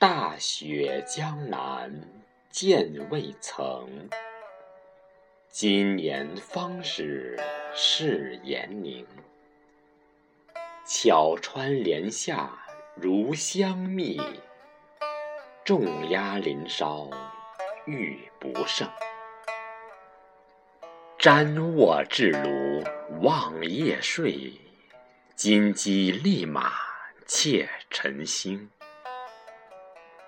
大雪江南见未曾，今年方是世严宁。巧穿帘下如香蜜，重压林梢玉不胜。瞻卧至庐望夜睡，金鸡立马窃晨星。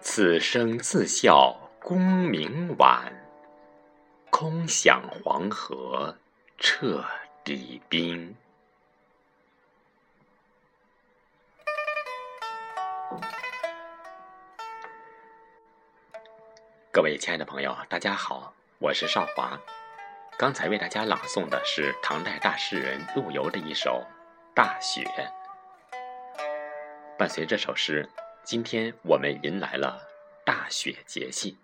此生自笑功名晚，空想黄河彻底冰。各位亲爱的朋友，大家好，我是少华。刚才为大家朗诵的是唐代大诗人陆游的一首《大雪》。伴随这首诗。今天我们迎来了大雪节气。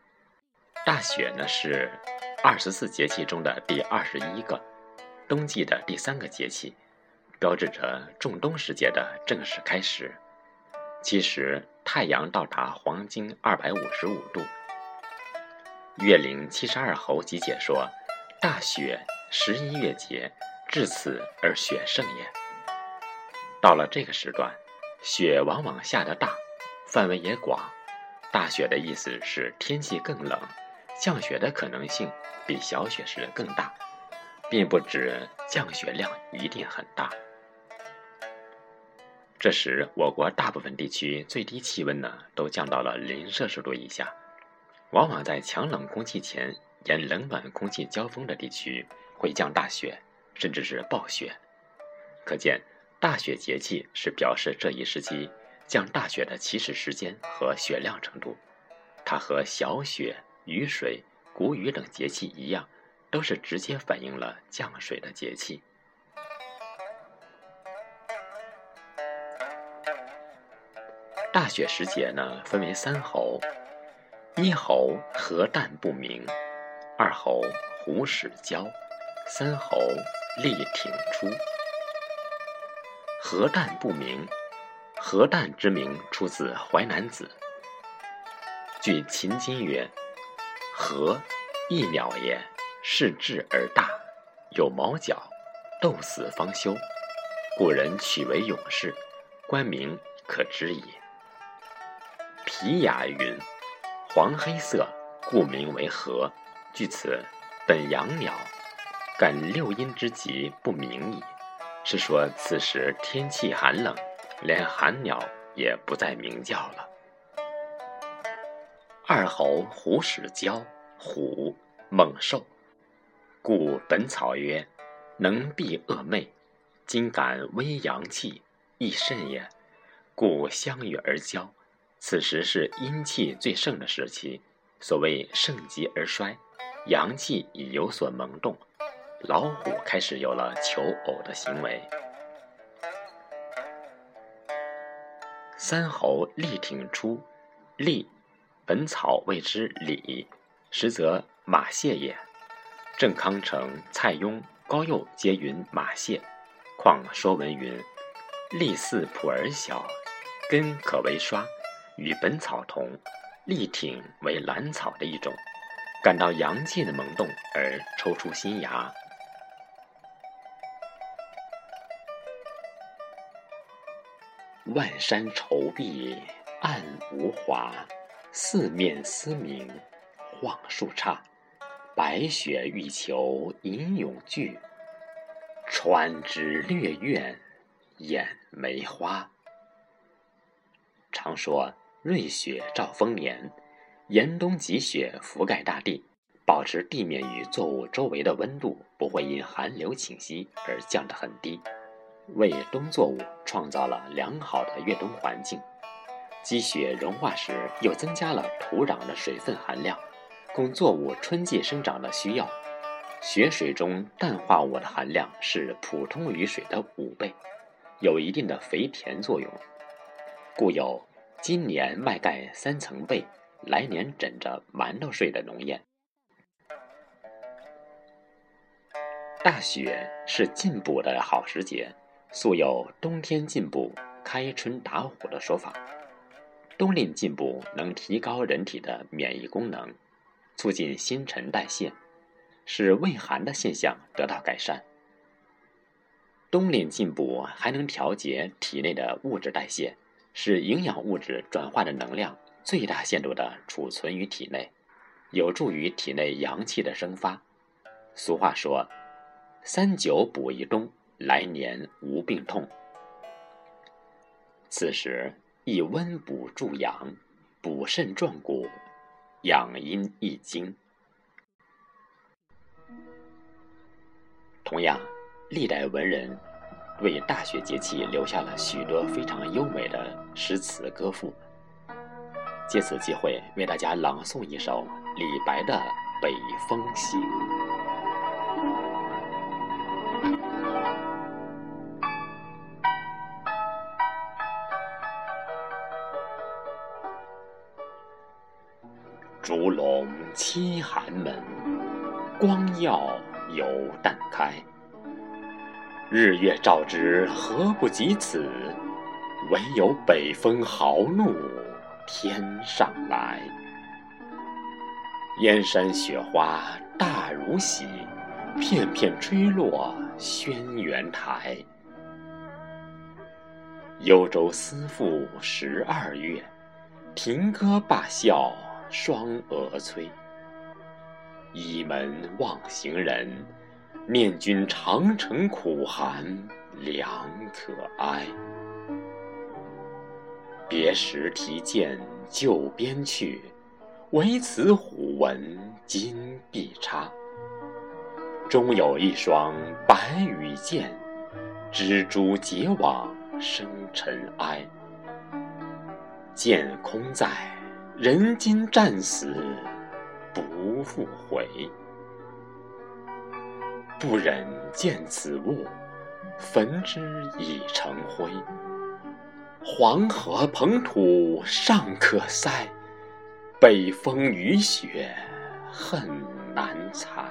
大雪呢是二十四节气中的第二十一个，冬季的第三个节气，标志着仲冬时节的正式开始。其实太阳到达黄金二百五十五度。岳灵七十二候集解说：“大雪，十一月节，至此而雪盛也。”到了这个时段，雪往往下得大。范围也广，大雪的意思是天气更冷，降雪的可能性比小雪时更大，并不指降雪量一定很大。这时，我国大部分地区最低气温呢都降到了零摄氏度以下，往往在强冷空气前沿冷暖空气交锋的地区会降大雪，甚至是暴雪。可见，大雪节气是表示这一时期。降大雪的起始时间和雪量程度，它和小雪、雨水、谷雨等节气一样，都是直接反映了降水的节气。大雪时节呢，分为三候：一候何淡不明，二候胡始交，三候立挺出。何淡不明。何淡之名出自《淮南子》。据秦金曰：“何，一鸟也，视志而大，有毛角，斗死方休。故人取为勇士，官名可知矣。”皮雅云：“黄黑色，故名为何。”据此，本阳鸟，感六阴之极不明矣。是说此时天气寒冷。连寒鸟也不再鸣叫了。二侯虎始交，虎猛兽，故《本草》曰：“能避恶魅，今感微阳气，亦甚也。”故相与而交。此时是阴气最盛的时期，所谓盛极而衰，阳气已有所萌动，老虎开始有了求偶的行为。三猴力挺出，力，本草谓之李，实则马谢也。郑康成、蔡邕、高诱皆云马谢，况《说文》云：“力似朴而小，根可为刷，与本草同。力挺为兰草的一种，感到阳气的萌动而抽出新芽。”万山愁碧暗无华，四面嘶鸣晃树杈。白雪欲求吟咏句，穿枝略怨掩梅花。常说瑞雪兆丰年，严冬积雪覆盖大地，保持地面与作物周围的温度不会因寒流侵袭而降得很低。为冬作物创造了良好的越冬环境，积雪融化时又增加了土壤的水分含量，供作物春季生长的需要。雪水中氮化物的含量是普通雨水的五倍，有一定的肥田作用，故有“今年麦盖三层被，来年枕着馒头睡”的农谚。大雪是进补的好时节，素有“冬天进补，开春打虎”的说法。冬令进补能提高人体的免疫功能，促进新陈代谢。使胃寒的现象得到改善。冬令进补还能调节体内的物质代谢，使营养物质转化的能量最大限度的储存于体内，有助于体内阳气的生发。俗话说：“三九补一冬，来年无病痛。”此时以温补助阳，补肾壮骨，养阴益精。同样，历代文人为大雪节气留下了许多非常优美的诗词歌赋。借此机会，为大家朗诵一首李白的《北风行》：烛笼栖寒门，光耀。犹旦开，日月照之，何不及此？唯有北风豪怒天上来。燕山雪花大如洗，片片吹落轩辕台。幽州思妇十二月，停歌罢笑双蛾催。倚门望行人，念君长城苦寒良可哀。别时提剑就边去，唯此虎纹金碧插。终有一双白羽箭，蜘蛛结网生尘埃。剑空在，人今战死。不复回，不忍见此物，焚之已成灰。黄河捧土尚可塞，北风雨雪恨难裁。